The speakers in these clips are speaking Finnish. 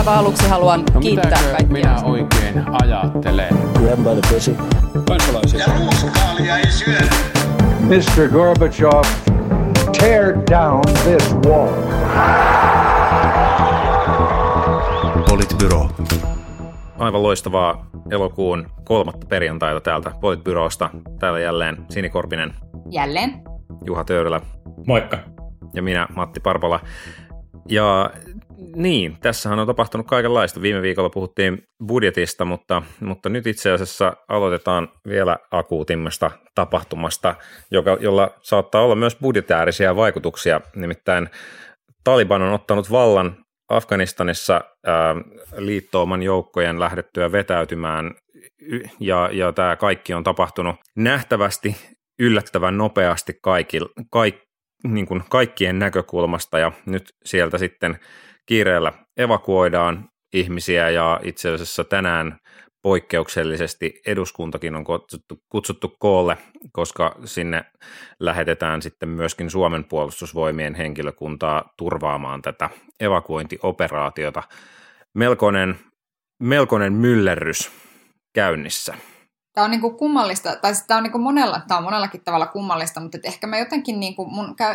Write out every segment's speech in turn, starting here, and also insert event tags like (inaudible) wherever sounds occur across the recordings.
aivan aluksi haluan No kiittää kaikkia. minä oikein ajattelen? Grab by the pussy. kansalaisia. Ja ruuskaalia ei syödä. Mr. Gorbachev, tear down this wall. Politbyro. Aivan loistavaa elokuun kolmatta perjantaita täältä Politbyrosta. Täällä jälleen Sinikorpinen, Jälleen. Juha Töyrylä Moikka. ja minä Matti Parpala. Ja niin, tässähän on tapahtunut kaikenlaista. Viime viikolla puhuttiin budjetista, mutta, mutta nyt itse asiassa aloitetaan vielä akuutimmasta tapahtumasta, joka, jolla saattaa olla myös budjetäärisiä vaikutuksia. Nimittäin Taliban on ottanut vallan Afganistanissa ää, liittouman joukkojen lähdettyä vetäytymään, ja, ja tämä kaikki on tapahtunut nähtävästi yllättävän nopeasti kaikil, kaik, niin kuin kaikkien näkökulmasta, ja nyt sieltä sitten kiireellä evakuoidaan ihmisiä, ja itse asiassa tänään poikkeuksellisesti eduskuntakin on kutsuttu, kutsuttu koolle, koska sinne lähetetään sitten myöskin Suomen puolustusvoimien henkilökuntaa turvaamaan tätä evakuointioperaatiota. Melkoinen, melkoinen myllerrys käynnissä. Tämä on niinku kummallista, tai siis tämä on niinku monella, tämä on monellakin tavalla kummallista, mutta ehkä mä jotenkin niinku mun käy,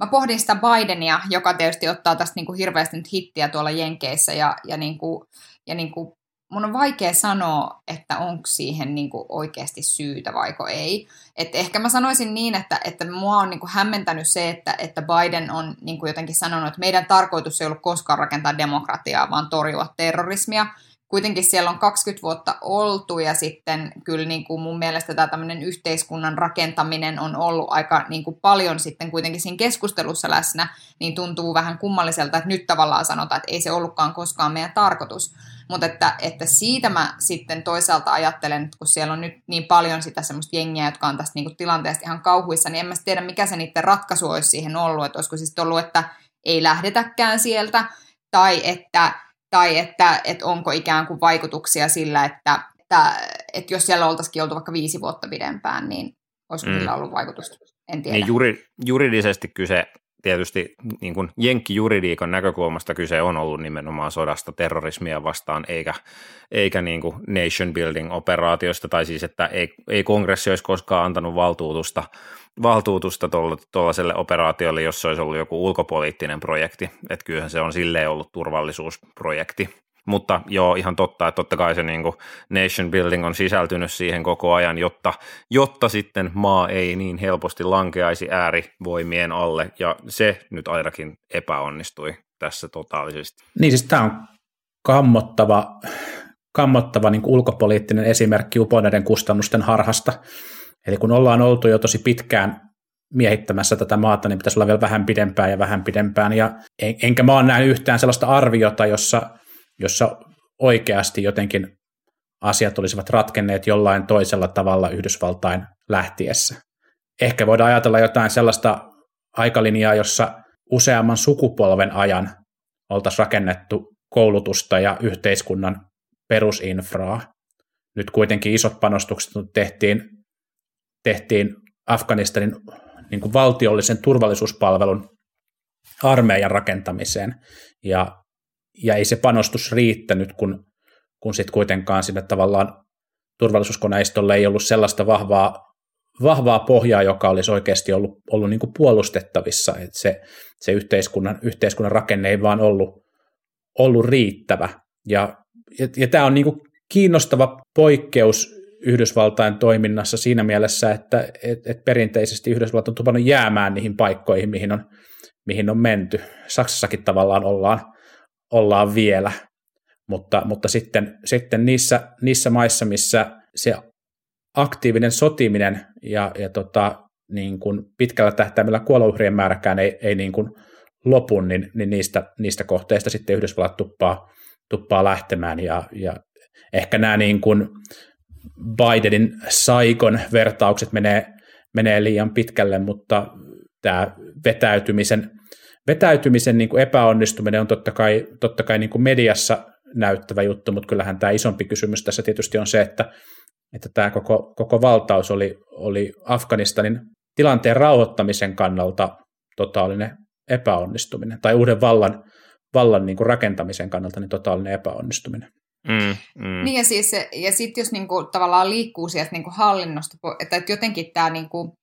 mä pohdin sitä Bidenia, joka tietysti ottaa tästä niinku hirveästi nyt hittiä tuolla Jenkeissä ja, ja, niinku, ja niinku, mun on vaikea sanoa, että onko siihen niinku oikeasti syytä vaiko ei. Et ehkä mä sanoisin niin, että, että mua on niinku hämmentänyt se, että, että Biden on niinku jotenkin sanonut, että meidän tarkoitus ei ollut koskaan rakentaa demokratiaa, vaan torjua terrorismia kuitenkin siellä on 20 vuotta oltu ja sitten kyllä niin kuin mun mielestä tämä tämmöinen yhteiskunnan rakentaminen on ollut aika niin kuin paljon sitten kuitenkin siinä keskustelussa läsnä, niin tuntuu vähän kummalliselta, että nyt tavallaan sanotaan, että ei se ollutkaan koskaan meidän tarkoitus. Mutta että, että siitä mä sitten toisaalta ajattelen, että kun siellä on nyt niin paljon sitä semmoista jengiä, jotka on tästä niin kuin tilanteesta ihan kauhuissa, niin en mä tiedä, mikä se niiden ratkaisu olisi siihen ollut, että olisiko siis ollut, että ei lähdetäkään sieltä, tai että tai että, että onko ikään kuin vaikutuksia sillä, että, että, että jos siellä oltaisikin oltu vaikka viisi vuotta pidempään, niin olisiko mm. sillä ollut vaikutusta? En tiedä. Niin juri, juridisesti kyse tietysti niin kuin jenkkijuridiikan näkökulmasta kyse on ollut nimenomaan sodasta terrorismia vastaan, eikä, eikä niin kuin nation building operaatiosta, tai siis että ei, ei kongressi olisi koskaan antanut valtuutusta, valtuutusta tuollaiselle operaatiolle, jos se olisi ollut joku ulkopoliittinen projekti, että kyllähän se on silleen ollut turvallisuusprojekti. Mutta joo, ihan totta, että totta kai se niin kuin nation building on sisältynyt siihen koko ajan, jotta, jotta sitten maa ei niin helposti lankeaisi äärivoimien alle, ja se nyt ainakin epäonnistui tässä totaalisesti. Niin siis tämä on kammottava, kammottava niin ulkopoliittinen esimerkki uponeiden kustannusten harhasta. Eli kun ollaan oltu jo tosi pitkään miehittämässä tätä maata, niin pitäisi olla vielä vähän pidempään ja vähän pidempään. Ja en, enkä mä ole yhtään sellaista arviota, jossa, jossa oikeasti jotenkin asiat olisivat ratkenneet jollain toisella tavalla Yhdysvaltain lähtiessä. Ehkä voidaan ajatella jotain sellaista aikalinjaa, jossa useamman sukupolven ajan oltaisiin rakennettu koulutusta ja yhteiskunnan perusinfraa. Nyt kuitenkin isot panostukset tehtiin, tehtiin Afganistanin niin kuin valtiollisen turvallisuuspalvelun armeijan rakentamiseen, ja, ja ei se panostus riittänyt, kun, kun sitten kuitenkaan sinne tavallaan turvallisuuskoneistolle ei ollut sellaista vahvaa, vahvaa pohjaa, joka olisi oikeasti ollut, ollut niin kuin puolustettavissa, että se, se yhteiskunnan, yhteiskunnan rakenne ei vaan ollut, ollut riittävä. Ja, ja, ja tämä on niin kuin kiinnostava poikkeus Yhdysvaltain toiminnassa siinä mielessä, että et, et perinteisesti Yhdysvallat on tupannut jäämään niihin paikkoihin, mihin on, mihin on menty. Saksassakin tavallaan ollaan, ollaan vielä, mutta, mutta sitten, sitten niissä, niissä maissa, missä se aktiivinen sotiminen ja, ja tota, niin kuin pitkällä tähtäimellä kuolouhrien määräkään ei, ei niin kuin lopu, niin, niin niistä, niistä kohteista sitten Yhdysvallat tuppaa, tuppaa lähtemään. Ja, ja ehkä nämä niin kuin Bidenin saikon vertaukset menee, menee liian pitkälle, mutta tämä vetäytymisen, vetäytymisen niin kuin epäonnistuminen on totta kai, totta kai niin kuin mediassa näyttävä juttu, mutta kyllähän tämä isompi kysymys tässä tietysti on se, että, että tämä koko, koko valtaus oli, oli Afganistanin tilanteen rauhoittamisen kannalta totaalinen epäonnistuminen, tai uuden vallan, vallan niin kuin rakentamisen kannalta niin totaalinen epäonnistuminen. Mm, mm. Niin ja, siis, ja sitten jos niinku, tavallaan liikkuu sieltä niinku hallinnosta, että, että jotenkin tämä niinku,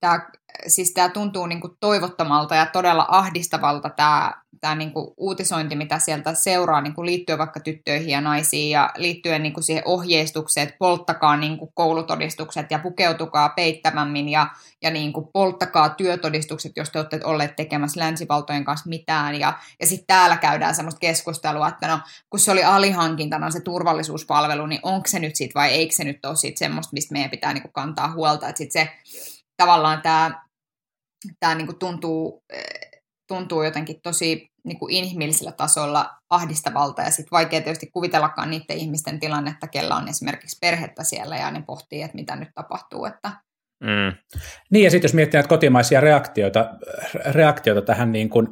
tää, siis tää tuntuu niinku toivottomalta ja todella ahdistavalta tämä tää niinku uutisointi, mitä sieltä seuraa niinku liittyen vaikka tyttöihin ja naisiin ja liittyen niinku siihen ohjeistukseen, että polttakaa niinku koulutodistukset ja pukeutukaa peittämämmin ja, ja niinku polttakaa työtodistukset, jos te olette olleet tekemässä länsivaltojen kanssa mitään. Ja, ja sitten täällä käydään semmoista keskustelua, että no kun se oli alihankintana se turvallisuuspalvelu, niin onko se nyt sitten vai eikö se nyt ole sit semmoista, mistä meidän pitää niinku kantaa huolta, että sitten se tavallaan tämä tää niinku tuntuu, tuntuu jotenkin tosi niinku inhimillisellä tasolla ahdistavalta ja sitten vaikea tietysti kuvitellakaan niiden ihmisten tilannetta, kellä on esimerkiksi perhettä siellä ja ne pohtii, että mitä nyt tapahtuu. Että... Mm. Niin ja sitten jos miettii näitä kotimaisia reaktioita, reaktioita tähän niin kuin,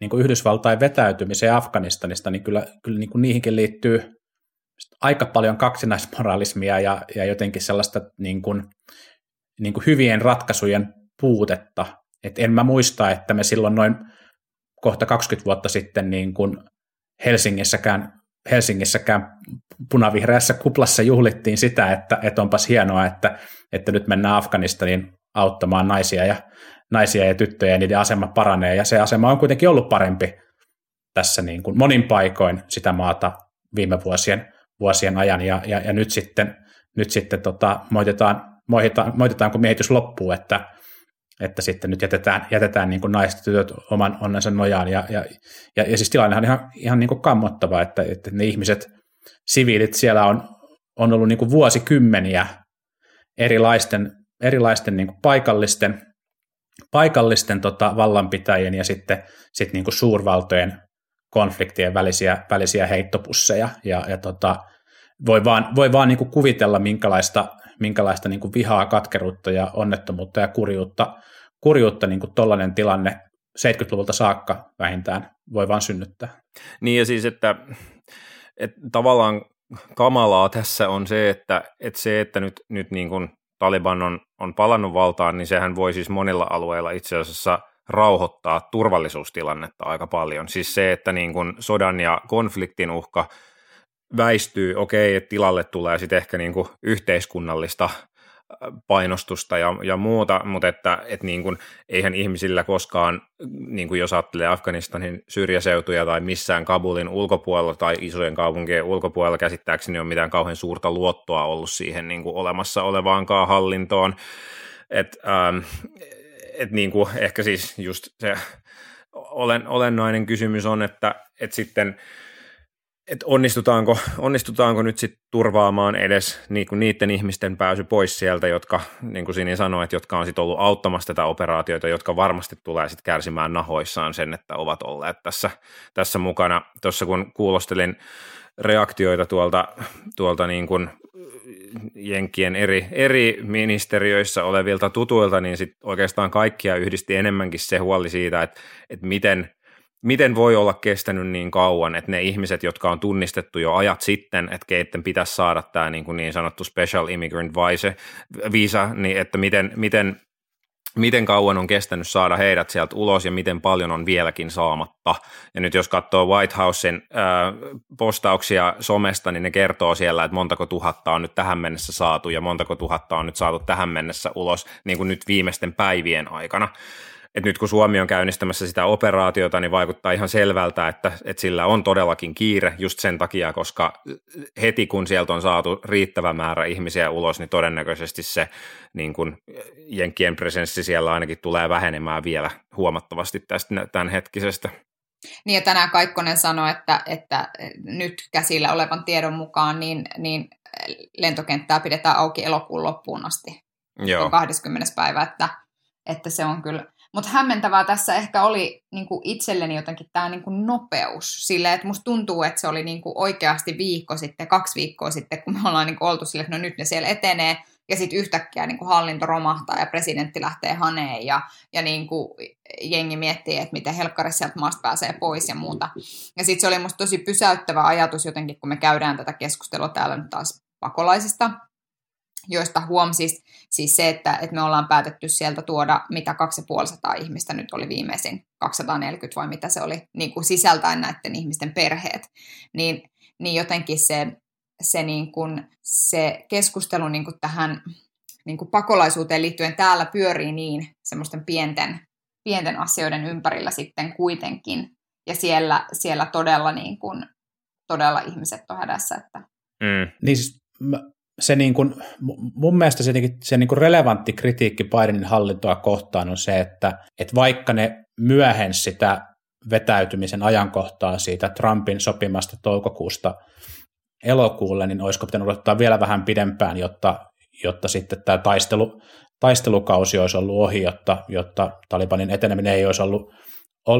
niin kuin Yhdysvaltain vetäytymiseen Afganistanista, niin kyllä, kyllä niin kuin niihinkin liittyy aika paljon kaksinaismoralismia ja, ja jotenkin sellaista niin kuin, niin kuin hyvien ratkaisujen puutetta. Et en mä muista, että me silloin noin kohta 20 vuotta sitten niin kuin Helsingissäkään, Helsingissäkään punavihreässä kuplassa juhlittiin sitä, että, että onpas hienoa, että, että nyt mennään Afganistaniin auttamaan naisia ja, naisia ja tyttöjä ja niiden asema paranee. Ja se asema on kuitenkin ollut parempi tässä niin kuin monin paikoin sitä maata viime vuosien, vuosien ajan. Ja, ja, ja nyt sitten, nyt sitten tota, moitetaan moitetaan, kun miehitys loppuu, että, että sitten nyt jätetään, jätetään niin kuin naiset tytöt oman onnensa nojaan. Ja, ja, ja, ja siis tilanne on ihan, ihan niin kuin kammottava, että, että ne ihmiset, siviilit siellä on, on ollut niin kuin vuosikymmeniä erilaisten, erilaisten niin kuin paikallisten, paikallisten tota, vallanpitäjien ja sitten sit niin kuin suurvaltojen konfliktien välisiä, välisiä heittopusseja. Ja, ja tota, voi vaan, voi vaan niin kuin kuvitella, minkälaista minkälaista niin kuin vihaa, katkeruutta ja onnettomuutta ja kurjuutta, kurjuutta niin kuin tollainen tilanne 70-luvulta saakka vähintään voi vaan synnyttää. Niin ja siis, että, että tavallaan kamalaa tässä on se, että, että se, että nyt, nyt niin kuin Taliban on, on palannut valtaan, niin sehän voi siis monilla alueilla itse asiassa rauhoittaa turvallisuustilannetta aika paljon. Siis se, että niin kuin sodan ja konfliktin uhka väistyy, okei, että tilalle tulee sitten ehkä niin kuin yhteiskunnallista äh, painostusta ja, ja muuta, mutta että et niin kuin, eihän ihmisillä koskaan, niin kuin jos ajattelee Afganistanin syrjäseutuja tai missään Kabulin ulkopuolella tai isojen kaupunkien ulkopuolella käsittääkseni on mitään kauhean suurta luottoa ollut siihen niin kuin olemassa olevaankaan hallintoon. Et, ähm, et niin kuin ehkä siis just se olen, olennainen kysymys on, että, että sitten – että onnistutaanko, onnistutaanko nyt sitten turvaamaan edes niinku niiden ihmisten pääsy pois sieltä, jotka, niin kuin Sini sanoi, että jotka on sitten ollut auttamassa tätä operaatiota, jotka varmasti tulee sitten kärsimään nahoissaan sen, että ovat olleet tässä, tässä mukana. Tuossa kun kuulostelin reaktioita tuolta, tuolta niin kuin Jenkkien eri, eri ministeriöissä olevilta tutuilta, niin sit oikeastaan kaikkia yhdisti enemmänkin se huoli siitä, että, että miten – miten voi olla kestänyt niin kauan, että ne ihmiset, jotka on tunnistettu jo ajat sitten, että keitten pitäisi saada tämä niin, kuin niin sanottu Special Immigrant Visa, niin että miten, miten, miten kauan on kestänyt saada heidät sieltä ulos ja miten paljon on vieläkin saamatta. Ja nyt jos katsoo White Housein äh, postauksia somesta, niin ne kertoo siellä, että montako tuhatta on nyt tähän mennessä saatu ja montako tuhatta on nyt saatu tähän mennessä ulos niin kuin nyt viimeisten päivien aikana että nyt kun Suomi on käynnistämässä sitä operaatiota, niin vaikuttaa ihan selvältä, että, että sillä on todellakin kiire just sen takia, koska heti kun sieltä on saatu riittävä määrä ihmisiä ulos, niin todennäköisesti se niin kuin Jenkkien presenssi siellä ainakin tulee vähenemään vielä huomattavasti tästä tämänhetkisestä. Niin ja tänään Kaikkonen sanoi, että, että nyt käsillä olevan tiedon mukaan niin, niin lentokenttää pidetään auki elokuun loppuun asti. Joo. 20. päivä, että, että se on kyllä mutta hämmentävää tässä ehkä oli niin kuin itselleni jotenkin tämä niin kuin nopeus. Sille, että musta tuntuu, että se oli niin kuin oikeasti viikko sitten, kaksi viikkoa sitten, kun me ollaan niin kuin oltu sille, että no nyt ne siellä etenee. Ja sitten yhtäkkiä niin kuin hallinto romahtaa ja presidentti lähtee haneen ja, ja niin kuin jengi miettii, että miten helkkarissa sieltä maasta pääsee pois ja muuta. Ja sitten se oli musta tosi pysäyttävä ajatus jotenkin, kun me käydään tätä keskustelua täällä nyt taas pakolaisista. Joista huomasi siis se, että, että me ollaan päätetty sieltä tuoda mitä 250 ihmistä nyt oli viimeisin, 240 vai mitä se oli, niin kuin sisältäen näiden ihmisten perheet, niin, niin jotenkin se, se, niin kuin, se keskustelu niin kuin tähän niin kuin pakolaisuuteen liittyen täällä pyörii niin semmoisten pienten, pienten asioiden ympärillä sitten kuitenkin, ja siellä, siellä todella, niin kuin, todella ihmiset on hädässä. Että... Mm. Niin siis se niin kuin, mun mielestä se, se niin kuin relevantti kritiikki Bidenin hallintoa kohtaan on se, että, että vaikka ne myöhensi sitä vetäytymisen ajankohtaa siitä Trumpin sopimasta toukokuusta elokuulle, niin olisiko pitänyt odottaa vielä vähän pidempään, jotta, jotta sitten tämä taistelu, taistelukausi olisi ollut ohi, jotta, jotta Talibanin eteneminen ei olisi ollut,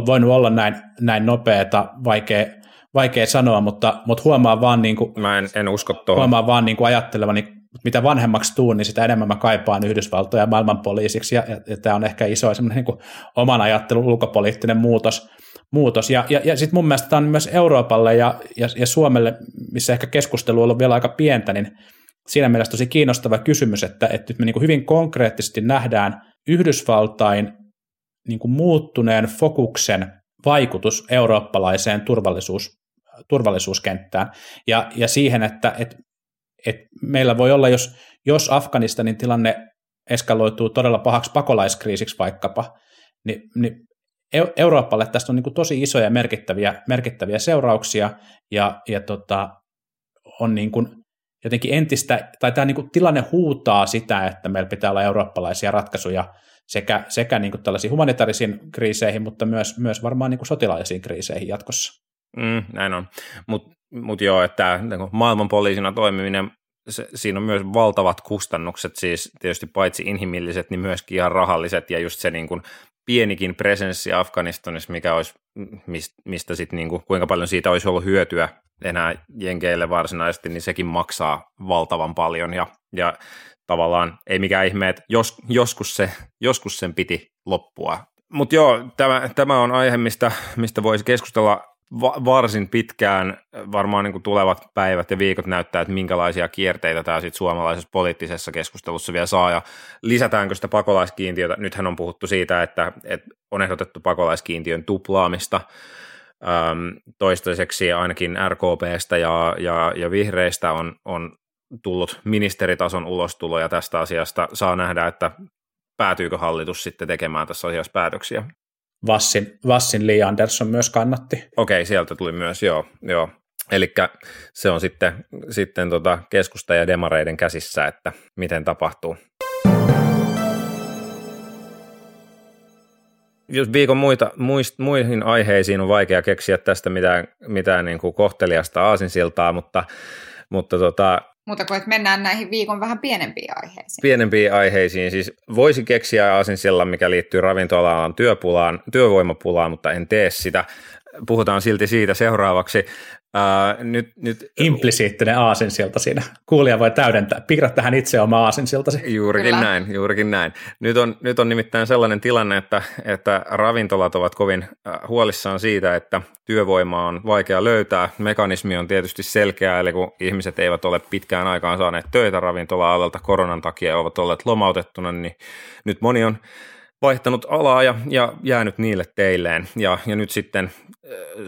voinut olla näin, näin nopeata, vaikea, vaikea sanoa, mutta, mutta huomaan vaan, niin kuin, mä en, en usko tuohon. Huomaan vaan niin kuin ajattelevani, mitä vanhemmaksi tuun, niin sitä enemmän mä kaipaan Yhdysvaltoja maailman poliisiksi, ja, ja, ja tämä on ehkä iso semmoinen niin oman ajattelun ulkopoliittinen muutos. muutos. Ja, ja, ja sitten mun mielestä tämä on myös Euroopalle ja, ja, ja Suomelle, missä ehkä keskustelu on ollut vielä aika pientä, niin siinä mielessä tosi kiinnostava kysymys, että, että nyt me niin kuin hyvin konkreettisesti nähdään Yhdysvaltain niin kuin muuttuneen fokuksen vaikutus eurooppalaiseen turvallisuus, turvallisuuskenttään ja, ja siihen, että et, et meillä voi olla, jos, jos Afganistanin tilanne eskaloituu todella pahaksi pakolaiskriisiksi vaikkapa, niin, niin Euroopalle tästä on niin tosi isoja merkittäviä, merkittäviä seurauksia ja, ja tota, on niin kuin jotenkin entistä, tai tämä niin kuin tilanne huutaa sitä, että meillä pitää olla eurooppalaisia ratkaisuja sekä, sekä niin kuin tällaisiin humanitaarisiin kriiseihin, mutta myös, myös varmaan niin kuin sotilaallisiin kriiseihin jatkossa. Mm, näin on. Mutta mut joo, että niin maailman poliisina toimiminen, se, siinä on myös valtavat kustannukset, siis tietysti paitsi inhimilliset, niin myöskin ihan rahalliset, ja just se niin kuin pienikin presenssi Afganistanissa, mikä olisi, mistä sitten niin kuin, kuinka paljon siitä olisi ollut hyötyä enää jenkeille varsinaisesti, niin sekin maksaa valtavan paljon, ja, ja tavallaan ei mikään ihme, että jos, joskus, se, joskus sen piti loppua. Mutta joo, tämä, tämä on aihe, mistä, mistä voisi keskustella va- varsin pitkään. Varmaan niin kuin tulevat päivät ja viikot näyttää, että minkälaisia kierteitä tämä sitten suomalaisessa poliittisessa keskustelussa vielä saa, ja lisätäänkö sitä pakolaiskiintiötä. Nythän on puhuttu siitä, että, että on ehdotettu pakolaiskiintiön tuplaamista, Öm, toistaiseksi ainakin RKPstä ja, ja, ja vihreistä on, on tullut ministeritason ulostuloja tästä asiasta. Saa nähdä, että päätyykö hallitus sitten tekemään tässä asiassa päätöksiä. Vassin, Vassin Lee Anderson myös kannatti. Okei, sieltä tuli myös, joo. joo. Eli se on sitten, sitten tota keskusta ja demareiden käsissä, että miten tapahtuu. Jos viikon muita, muist, muihin aiheisiin on vaikea keksiä tästä mitään, mitään niin kuin kohteliasta aasinsiltaa, mutta, mutta tota, Muuta kuin, että mennään näihin viikon vähän pienempiin aiheisiin. Pienempiin aiheisiin. Siis voisi keksiä aasinsillan, mikä liittyy ravintola-alan työpulaan, työvoimapulaan, mutta en tee sitä. Puhutaan silti siitä seuraavaksi. Uh, nyt, nyt, Implisiittinen aasinsilta siinä. Kuulija voi täydentää, piirrä tähän itse oma aasinsiltasi. Juurikin Kyllä. näin, juurikin näin. Nyt on, nyt on nimittäin sellainen tilanne, että, että ravintolat ovat kovin huolissaan siitä, että työvoimaa on vaikea löytää. Mekanismi on tietysti selkeä, eli kun ihmiset eivät ole pitkään aikaan saaneet töitä ravintola-alalta koronan takia ja ovat olleet lomautettuna, niin nyt moni on vaihtanut alaa ja, ja jäänyt niille teilleen. Ja, ja nyt sitten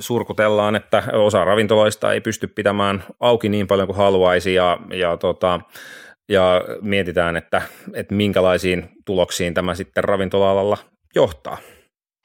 surkutellaan, että osa ravintoloista ei pysty pitämään auki niin paljon kuin haluaisi ja, ja, tota, ja mietitään, että, että minkälaisiin tuloksiin tämä sitten ravintola-alalla johtaa.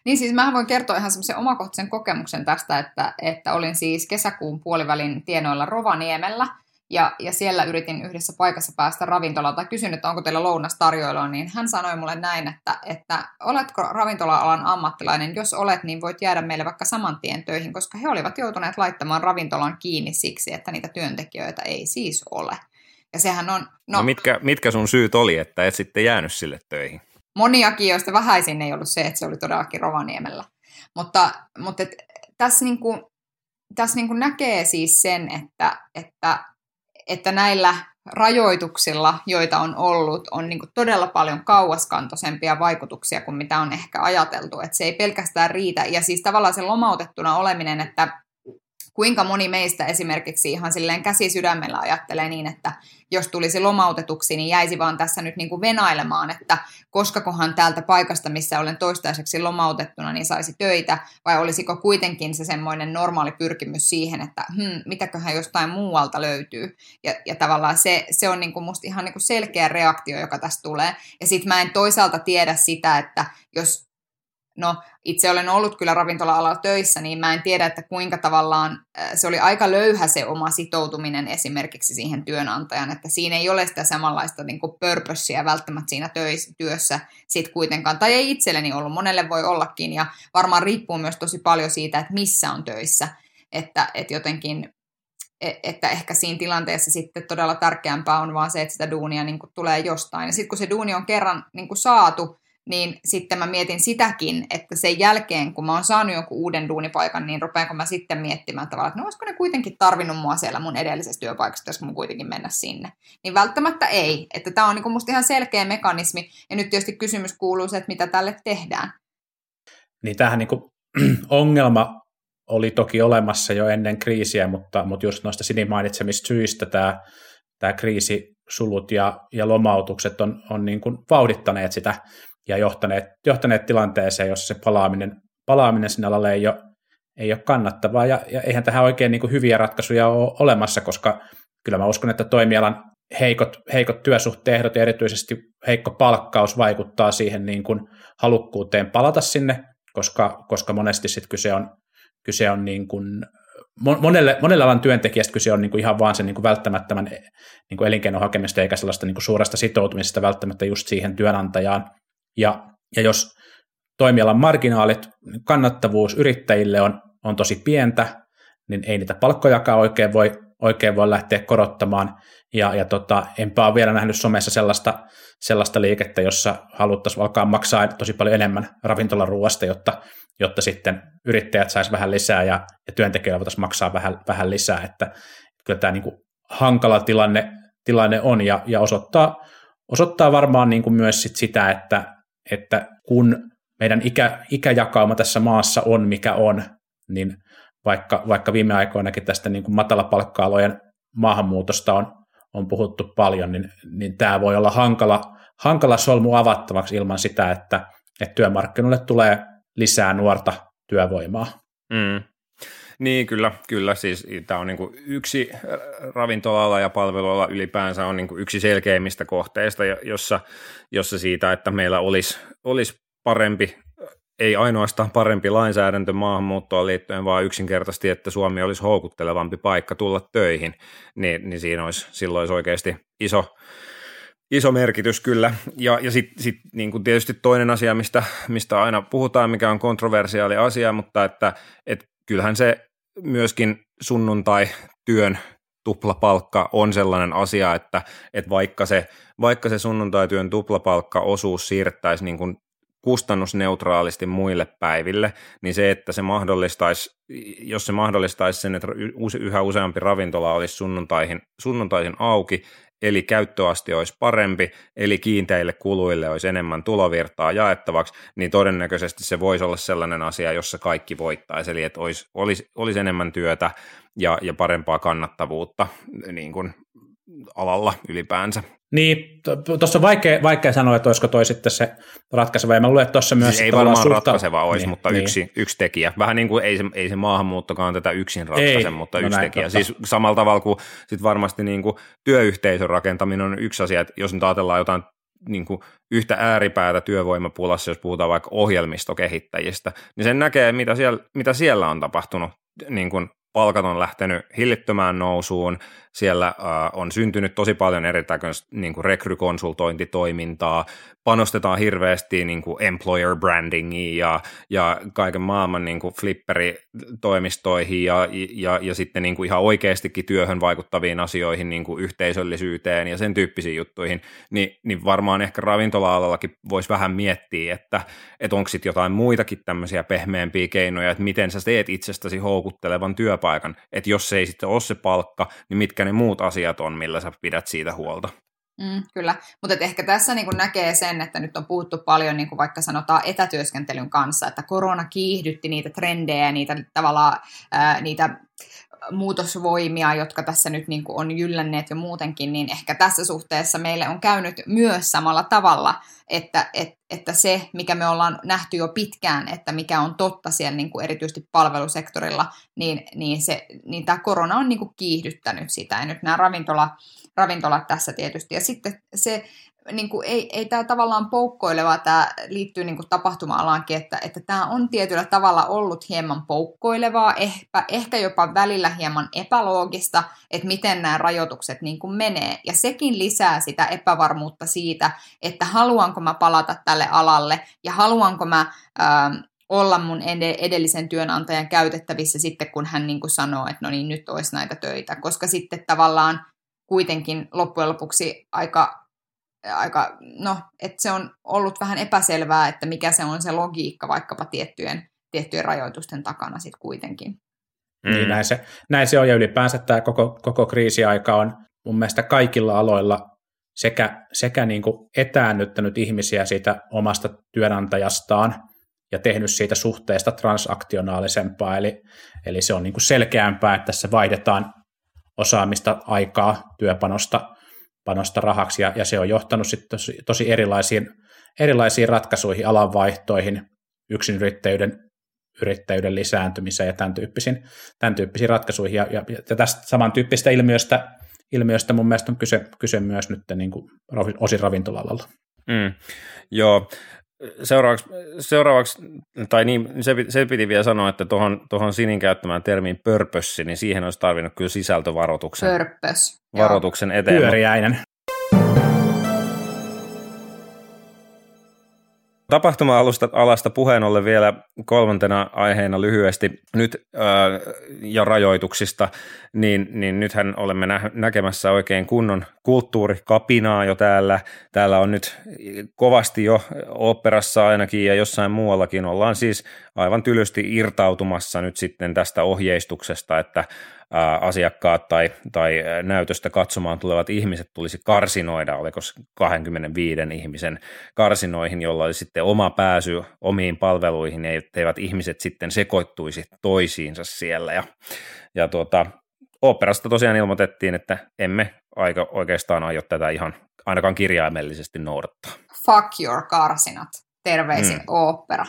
Niin siis mä voin kertoa ihan semmoisen omakohtaisen kokemuksen tästä, että, että olin siis kesäkuun puolivälin tienoilla Rovaniemellä – ja, ja siellä yritin yhdessä paikassa päästä ravintolaan tai kysyin, että onko teillä lounas tarjoilua, niin hän sanoi mulle näin, että, että oletko ravintola-alan ammattilainen, jos olet, niin voit jäädä meille vaikka saman tien töihin, koska he olivat joutuneet laittamaan ravintolan kiinni siksi, että niitä työntekijöitä ei siis ole. Ja sehän on... No, no mitkä, mitkä sun syyt oli, että et sitten jäänyt sille töihin? Moniakin, joista vähäisin ei ollut se, että se oli todellakin Rovaniemellä. Mutta, mutta et, tässä, niin kuin, tässä niin kuin näkee siis sen, että, että että näillä rajoituksilla, joita on ollut, on niin todella paljon kauaskantoisempia vaikutuksia kuin mitä on ehkä ajateltu. Että se ei pelkästään riitä. Ja siis tavallaan se lomautettuna oleminen, että kuinka moni meistä esimerkiksi ihan silleen käsi sydämellä ajattelee niin, että jos tulisi lomautetuksi, niin jäisi vaan tässä nyt niin kuin venailemaan, että koskakohan täältä paikasta, missä olen toistaiseksi lomautettuna, niin saisi töitä, vai olisiko kuitenkin se semmoinen normaali pyrkimys siihen, että hmm, mitäköhän jostain muualta löytyy. Ja, ja tavallaan se, se on niin kuin musta ihan niin kuin selkeä reaktio, joka tästä tulee. Ja sitten mä en toisaalta tiedä sitä, että jos No, itse olen ollut kyllä ravintola-alalla töissä, niin mä en tiedä, että kuinka tavallaan se oli aika löyhä se oma sitoutuminen esimerkiksi siihen työnantajan, että siinä ei ole sitä samanlaista niin purposea välttämättä siinä töissä, työssä sit kuitenkaan, tai ei itselleni ollut, monelle voi ollakin, ja varmaan riippuu myös tosi paljon siitä, että missä on töissä, että, että jotenkin e, että ehkä siinä tilanteessa sitten todella tärkeämpää on vaan se, että sitä duunia niin kuin tulee jostain. Ja sitten kun se duuni on kerran niin kuin saatu, niin sitten mä mietin sitäkin, että sen jälkeen, kun mä oon saanut jonkun uuden duunipaikan, niin rupeanko mä sitten miettimään tavallaan, että no olisiko ne kuitenkin tarvinnut mua siellä mun edellisessä työpaikassa, jos mun kuitenkin mennä sinne. Niin välttämättä ei. Että tämä on niin musta ihan selkeä mekanismi, ja nyt tietysti kysymys kuuluu se, että mitä tälle tehdään. Niin tähän niin kuin, (clears throat) ongelma oli toki olemassa jo ennen kriisiä, mutta, mutta just noista Sini mainitsemista syistä tämä, tämä kriisisulut ja, ja lomautukset on, on niin kuin vauhdittaneet sitä ja johtaneet, johtaneet tilanteeseen, jossa se palaaminen, palaaminen sinne alalle ei ole, ei ole kannattavaa, ja, ja eihän tähän oikein niin kuin hyviä ratkaisuja ole olemassa, koska kyllä mä uskon, että toimialan heikot, heikot työsuhteehdot ja erityisesti heikko palkkaus vaikuttaa siihen niin kuin halukkuuteen palata sinne, koska, koska monesti sitten kyse on, kyse on niin kuin, monelle, monelle alan työntekijästä kyse on niin kuin ihan vaan sen niin kuin välttämättömän niin kuin elinkeinon hakemista eikä sellaista niin kuin suuresta sitoutumisesta välttämättä just siihen työnantajaan, ja, ja jos toimialan marginaalit, kannattavuus yrittäjille on, on tosi pientä, niin ei niitä palkkojakaan oikein voi, oikein voi lähteä korottamaan. Ja, ja tota, enpä ole vielä nähnyt somessa sellaista, sellaista liikettä, jossa haluttaisiin alkaa maksaa tosi paljon enemmän ravintolaruuasta, jotta, jotta sitten yrittäjät saisi vähän lisää ja, ja työntekijöillä voitaisiin maksaa vähän, vähän lisää. Että kyllä tämä niin kuin hankala tilanne, tilanne on ja, ja osoittaa, osoittaa varmaan niin kuin myös sit sitä, että, että kun meidän ikä, ikäjakauma tässä maassa on mikä on, niin vaikka, vaikka viime aikoinakin tästä niin kuin matalapalkka-alojen maahanmuutosta on, on puhuttu paljon, niin, niin tämä voi olla hankala, hankala solmu avattavaksi ilman sitä, että, että työmarkkinoille tulee lisää nuorta työvoimaa. Mm. Niin, kyllä, kyllä. Siis tämä on niin yksi ravintola ja palveluala ylipäänsä on niin yksi selkeimmistä kohteista, jossa, jossa siitä, että meillä olisi, olisi parempi ei ainoastaan parempi lainsäädäntö maahanmuuttoon liittyen, vaan yksinkertaisesti, että Suomi olisi houkuttelevampi paikka tulla töihin, niin, niin siinä olisi, silloin olisi oikeasti iso, iso merkitys kyllä. Ja, ja sitten sit, niin tietysti toinen asia, mistä, mistä aina puhutaan, mikä on kontroversiaali asia, mutta että et kyllähän se myöskin sunnuntai-työn tuplapalkka on sellainen asia, että, että vaikka, se, vaikka se sunnuntai-työn tuplapalkka-osuus siirtäisi niin kuin kustannusneutraalisti muille päiville, niin se, että se mahdollistaisi, jos se mahdollistaisi sen, että yhä useampi ravintola olisi sunnuntaihin, sunnuntaihin auki, eli käyttöaste olisi parempi, eli kiinteille kuluille olisi enemmän tulovirtaa jaettavaksi, niin todennäköisesti se voisi olla sellainen asia, jossa kaikki voittaisi, eli että olisi, olisi, olisi enemmän työtä ja, ja parempaa kannattavuutta niin kuin alalla ylipäänsä. Niin, tuossa on vaikea, vaikea sanoa, että olisiko toi sitten se ratkaiseva. Ja mä luulen, että tuossa myös... Siis ei varmaan suhta... ratkaiseva olisi, niin, mutta niin. Yksi, yksi tekijä. Vähän niin kuin ei se, ei se maahanmuuttokaan tätä yksin ratkaise, ei. mutta no yksi näin, tekijä. Totta. Siis samalla tavalla kuin sit varmasti niin kuin työyhteisön rakentaminen on yksi asia, että jos nyt ajatellaan jotain niin kuin yhtä ääripäätä työvoimapulassa, jos puhutaan vaikka ohjelmistokehittäjistä, niin sen näkee, mitä siellä, mitä siellä on tapahtunut niin kuin palkat on lähtenyt hillittömään nousuun, siellä äh, on syntynyt tosi paljon eritäköistä niin rekrykonsultointitoimintaa, panostetaan hirveästi niin kuin employer brandingiin ja, ja kaiken maailman niin kuin flipperitoimistoihin ja, ja, ja sitten niin kuin ihan oikeastikin työhön vaikuttaviin asioihin, niin kuin yhteisöllisyyteen ja sen tyyppisiin juttuihin, niin, niin varmaan ehkä ravintola-alallakin voisi vähän miettiä, että, että onko sitten jotain muitakin tämmöisiä pehmeämpiä keinoja, että miten sä teet itsestäsi houkuttelevan työpaikan, että jos se ei sitten ole se palkka, niin mitkä ne muut asiat on, millä sä pidät siitä huolta. Mm, kyllä, mutta ehkä tässä niin näkee sen, että nyt on puhuttu paljon niin vaikka sanotaan etätyöskentelyn kanssa, että korona kiihdytti niitä trendejä, niitä tavallaan ää, niitä muutosvoimia, jotka tässä nyt niin kuin on jyllänneet jo muutenkin, niin ehkä tässä suhteessa meille on käynyt myös samalla tavalla, että, että, että se, mikä me ollaan nähty jo pitkään, että mikä on totta siellä niin kuin erityisesti palvelusektorilla, niin, niin, se, niin tämä korona on niin kuin kiihdyttänyt sitä. Ja nyt nämä ravintola, ravintolat tässä tietysti. Ja sitten se niin kuin ei, ei tämä tavallaan poukkoileva, tämä liittyy niin kuin tapahtuma-alaankin, että, että tämä on tietyllä tavalla ollut hieman poukkoilevaa, ehkä, ehkä jopa välillä hieman epäloogista, että miten nämä rajoitukset niin kuin menee. Ja sekin lisää sitä epävarmuutta siitä, että haluanko mä palata tälle alalle ja haluanko mä... Ää, olla mun edellisen työnantajan käytettävissä sitten, kun hän niin kuin sanoo, että no niin, nyt olisi näitä töitä, koska sitten tavallaan kuitenkin loppujen lopuksi aika aika, no, että se on ollut vähän epäselvää, että mikä se on se logiikka vaikkapa tiettyjen, tiettyjen rajoitusten takana sitten kuitenkin. Mm. Niin näin se, näin se on, ja ylipäänsä tämä koko, koko kriisiaika on mun mielestä kaikilla aloilla sekä, sekä niin kuin etäännyttänyt ihmisiä siitä omasta työnantajastaan ja tehnyt siitä suhteesta transaktionaalisempaa, eli, eli se on niin kuin selkeämpää, että tässä vaihdetaan osaamista, aikaa, työpanosta panosta rahaksi, ja, ja se on johtanut sitten tosi, tosi erilaisiin, erilaisiin ratkaisuihin, alanvaihtoihin, yksinyrittäjyyden yrittäjyyden lisääntymiseen ja tämän tyyppisiin, tämän tyyppisiin ratkaisuihin. Ja, ja, ja tästä samantyyppistä ilmiöstä, ilmiöstä mun mielestä on kyse, kyse myös nyt niin kuin osin ravintola-alalla. Mm, joo, seuraavaksi, seuraavaksi tai niin, se, se piti vielä sanoa, että tuohon, tuohon Sinin käyttämään termiin purpose, niin siihen olisi tarvinnut kyllä sisältövaroituksen Purpose, varoituksen eteen. Pyöriäinen. Tapahtuma-alasta alasta puheen ollen vielä kolmantena aiheena lyhyesti nyt ää, ja rajoituksista, niin, niin nythän olemme nä- näkemässä oikein kunnon kulttuurikapinaa jo täällä. Täällä on nyt kovasti jo operassa ainakin ja jossain muuallakin ollaan siis aivan tylysti irtautumassa nyt sitten tästä ohjeistuksesta, että asiakkaat tai, tai näytöstä katsomaan tulevat ihmiset tulisi karsinoida, oliko 25 ihmisen karsinoihin, jolla olisi sitten oma pääsy omiin palveluihin, etteivät ihmiset sitten sekoittuisi toisiinsa siellä. Ja, ja tuota, operasta tosiaan ilmoitettiin, että emme aika oikeastaan aio tätä ihan ainakaan kirjaimellisesti noudattaa. Fuck your karsinat. Terveisin mm. opera.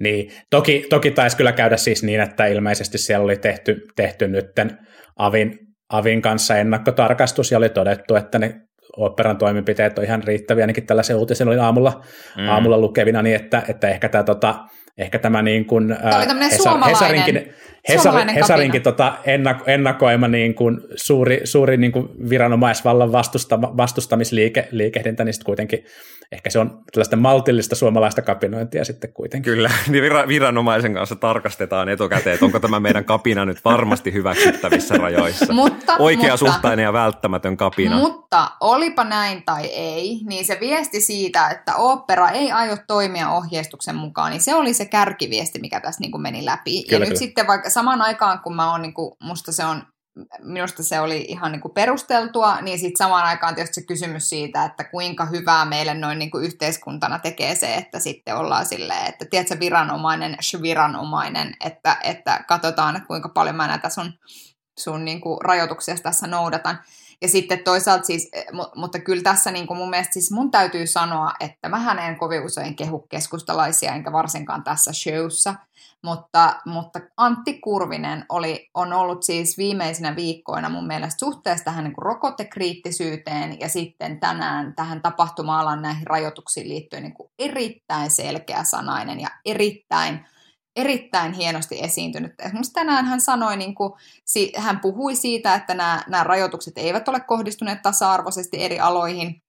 Niin, toki, toki taisi kyllä käydä siis niin, että ilmeisesti siellä oli tehty, tehty nytten Avin, Avin kanssa ennakkotarkastus ja oli todettu, että ne operan toimenpiteet on ihan riittäviä, ainakin tällaisen uutisen oli aamulla, mm. aamulla lukevina, niin että, että ehkä tämä tota, ehkä tämä niin kuin, tämä oli Hesar, Hesarinkin, Hesar, Hesarinkin tota ennako, ennakoima niin kuin suuri, suuri niin kuin viranomaisvallan vastustama, vastustamisliikehdintä, niin sitten kuitenkin ehkä se on tällaista maltillista suomalaista kapinointia sitten kuitenkin. Kyllä, (laughs) niin viranomaisen kanssa tarkastetaan etukäteen, että onko tämä meidän kapina nyt varmasti hyväksyttävissä rajoissa. mutta, Oikeasuhtainen mutta, ja välttämätön kapina. Mutta olipa näin tai ei, niin se viesti siitä, että opera ei aio toimia ohjeistuksen mukaan, niin se oli se kärkiviesti, mikä tässä niin kuin meni läpi. Kyllä, ja kyllä. nyt sitten vaikka samaan aikaan, kun mä oon, niin kuin, musta se on minusta se oli ihan niin kuin perusteltua, niin sitten samaan aikaan tietysti se kysymys siitä, että kuinka hyvää meille noin niin kuin yhteiskuntana tekee se, että sitten ollaan silleen, että tiedätkö, viranomainen, viranomainen, että, että katsotaan, että kuinka paljon mä näitä sun, sun niin kuin rajoituksia tässä noudatan. Ja sitten toisaalta siis, eh, mutta kyllä tässä niin kuin mun mielestä siis mun täytyy sanoa, että mä en kovin usein kehu keskustalaisia, enkä varsinkaan tässä showssa, mutta, mutta Antti Kurvinen oli, on ollut siis viimeisinä viikkoina mun mielestä suhteessa tähän niin kuin rokotekriittisyyteen ja sitten tänään tähän tapahtuma-alan näihin rajoituksiin liittyen niin kuin erittäin selkeä sanainen ja erittäin erittäin hienosti esiintynyt. Esimerkiksi tänään hän sanoi, niin kuin, hän puhui siitä, että nämä, nämä rajoitukset eivät ole kohdistuneet tasa-arvoisesti eri aloihin,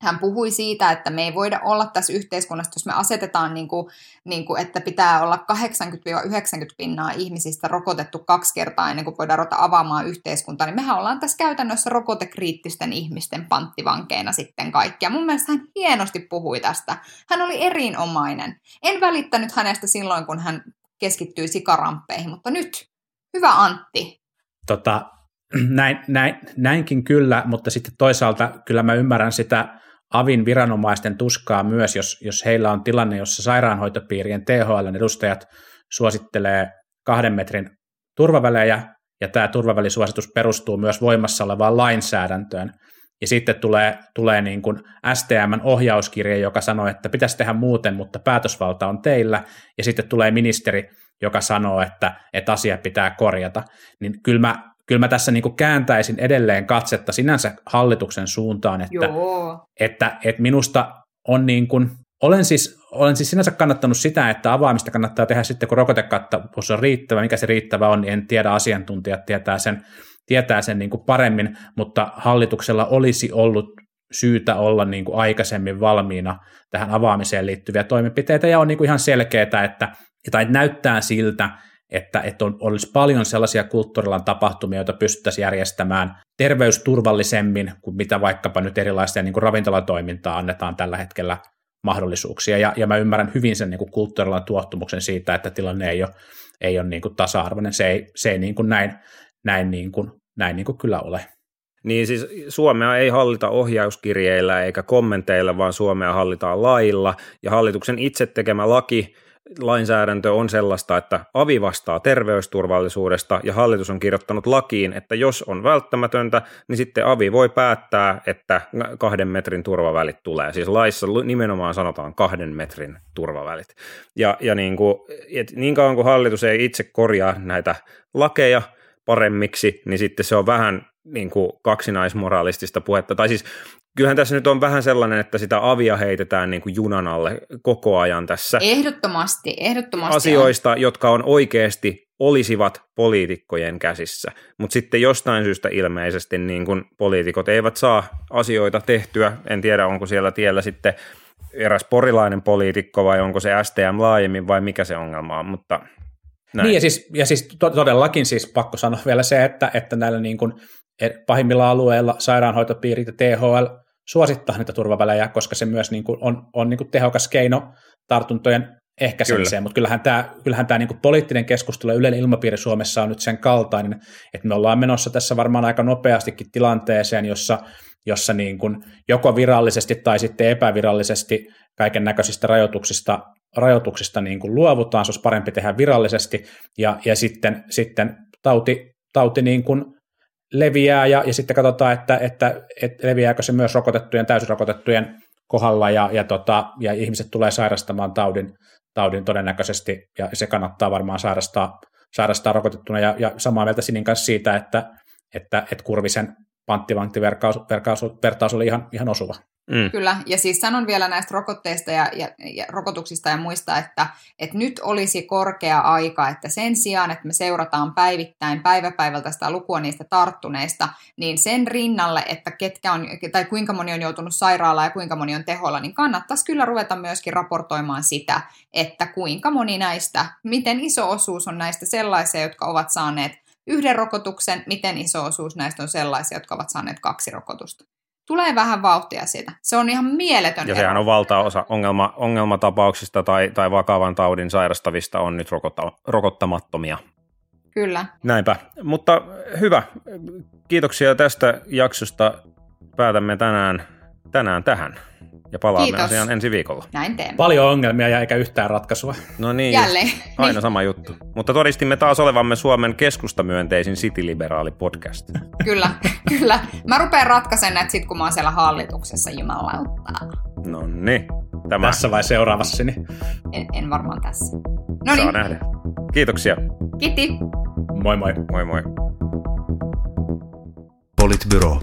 hän puhui siitä, että me ei voida olla tässä yhteiskunnassa, jos me asetetaan, niin kuin, niin kuin, että pitää olla 80-90 pinnaa ihmisistä rokotettu kaksi kertaa ennen kuin voidaan ruveta avaamaan yhteiskuntaa, niin mehän ollaan tässä käytännössä rokotekriittisten ihmisten panttivankeina sitten kaikkia. Mun mielestä hän hienosti puhui tästä. Hän oli erinomainen. En välittänyt hänestä silloin, kun hän keskittyi sikaramppeihin, mutta nyt, hyvä Antti. Tota, (clears throat) näin, näin, näinkin kyllä, mutta sitten toisaalta kyllä mä ymmärrän sitä avin viranomaisten tuskaa myös, jos, jos heillä on tilanne, jossa sairaanhoitopiirien THL edustajat suosittelee kahden metrin turvavälejä, ja tämä turvavälisuositus perustuu myös voimassa olevaan lainsäädäntöön. Ja sitten tulee, tulee niin kuin STMn ohjauskirje, joka sanoo, että pitäisi tehdä muuten, mutta päätösvalta on teillä. Ja sitten tulee ministeri, joka sanoo, että, että asia pitää korjata. Niin kyllä mä, kyllä mä tässä niin kuin kääntäisin edelleen katsetta sinänsä hallituksen suuntaan, että, että, että minusta on niin kuin, olen siis, olen siis sinänsä kannattanut sitä, että avaamista kannattaa tehdä sitten, kun rokotekattavuus on riittävä. Mikä se riittävä on, niin en tiedä, asiantuntijat tietää sen, tietää sen niin kuin paremmin, mutta hallituksella olisi ollut syytä olla niin kuin aikaisemmin valmiina tähän avaamiseen liittyviä toimenpiteitä, ja on niin kuin ihan selkeää, että tai näyttää siltä, että, että on, olisi paljon sellaisia kulttuurilan tapahtumia, joita pystyttäisiin järjestämään terveysturvallisemmin kuin mitä vaikkapa nyt erilaisia niin kuin ravintolatoimintaa annetaan tällä hetkellä mahdollisuuksia. Ja, ja mä ymmärrän hyvin sen niin kuin kulttuurilan tuottumuksen siitä, että tilanne ei ole, ei ole niin kuin tasa-arvoinen. Se ei, se ei niin kuin näin, näin, niin kuin, näin niin kuin kyllä ole. Niin siis Suomea ei hallita ohjauskirjeillä eikä kommenteilla, vaan Suomea hallitaan lailla. Ja hallituksen itse tekemä laki lainsäädäntö on sellaista, että avi vastaa terveysturvallisuudesta ja hallitus on kirjoittanut lakiin, että jos on välttämätöntä, niin sitten avi voi päättää, että kahden metrin turvavälit tulee. Siis laissa nimenomaan sanotaan kahden metrin turvavälit. Ja, ja niin, kuin, et niin kauan kuin hallitus ei itse korjaa näitä lakeja paremmiksi, niin sitten se on vähän niin kuin kaksinaismoralistista puhetta. Tai siis kyllähän tässä nyt on vähän sellainen, että sitä avia heitetään niin kuin junan alle koko ajan tässä. Ehdottomasti, ehdottomasti Asioista, on. jotka on oikeasti olisivat poliitikkojen käsissä, mutta sitten jostain syystä ilmeisesti niin kuin poliitikot eivät saa asioita tehtyä. En tiedä, onko siellä tiellä sitten eräs porilainen poliitikko vai onko se STM laajemmin vai mikä se ongelma on, mutta näin. Niin ja siis, ja siis todellakin siis pakko sanoa vielä se, että, että näillä niin kuin pahimmilla alueilla sairaanhoitopiirit ja THL suosittaa niitä turvavälejä, koska se myös niin kuin on, on niin kuin tehokas keino tartuntojen ehkäisemiseen, Kyllä. mutta kyllähän tämä, kyllähän tämä niin kuin poliittinen keskustelu ja yleinen ilmapiiri Suomessa on nyt sen kaltainen, että me ollaan menossa tässä varmaan aika nopeastikin tilanteeseen, jossa, jossa niin kuin joko virallisesti tai sitten epävirallisesti kaiken näköisistä rajoituksista, rajoituksista niin kuin luovutaan, se olisi parempi tehdä virallisesti, ja, ja sitten, sitten tauti, tauti niin kuin leviää ja, ja sitten katsotaan, että, että, että leviääkö se myös rokotettujen, täysrokotettujen kohdalla ja, ja, tota, ja ihmiset tulee sairastamaan taudin, taudin todennäköisesti ja se kannattaa varmaan sairastaa, sairastaa rokotettuna ja, ja samaa mieltä Sinin kanssa siitä, että, että, että Kurvisen panttivanktivertaus oli ihan, ihan osuva. Mm. Kyllä, ja siis sanon vielä näistä rokotteista ja, ja, ja rokotuksista ja muista, että, että nyt olisi korkea aika, että sen sijaan, että me seurataan päivittäin päiväpäivältä sitä lukua niistä tarttuneista, niin sen rinnalle, että ketkä on, tai kuinka moni on joutunut sairaalaan ja kuinka moni on teholla, niin kannattaisi kyllä ruveta myöskin raportoimaan sitä, että kuinka moni näistä, miten iso osuus on näistä sellaisia, jotka ovat saaneet yhden rokotuksen, miten iso osuus näistä on sellaisia, jotka ovat saaneet kaksi rokotusta. Tulee vähän vauhtia siitä. Se on ihan mieletön Ja ero. sehän on valtaosa ongelma, ongelmatapauksista tai, tai vakavan taudin sairastavista on nyt rokotta, rokottamattomia. Kyllä. Näinpä. Mutta hyvä. Kiitoksia tästä jaksosta. Päätämme tänään, tänään tähän. Ja palaamme Kiitos. asiaan ensi viikolla. Näin teemme. Paljon ongelmia ja eikä yhtään ratkaisua. No niin, Jälleen. aina niin. sama juttu. Mutta todistimme taas olevamme Suomen keskustamyönteisin cityliberaali podcast. kyllä, (laughs) kyllä. Mä rupean ratkaisemaan näitä sit, kun mä oon siellä hallituksessa, jumalauttaa. No niin. Tämä. Tässä vai seuraavassa? Niin? En, en varmaan tässä. No niin. Saa nähdä. Kiitoksia. Kiitti. Moi moi. Moi moi. Politbyro.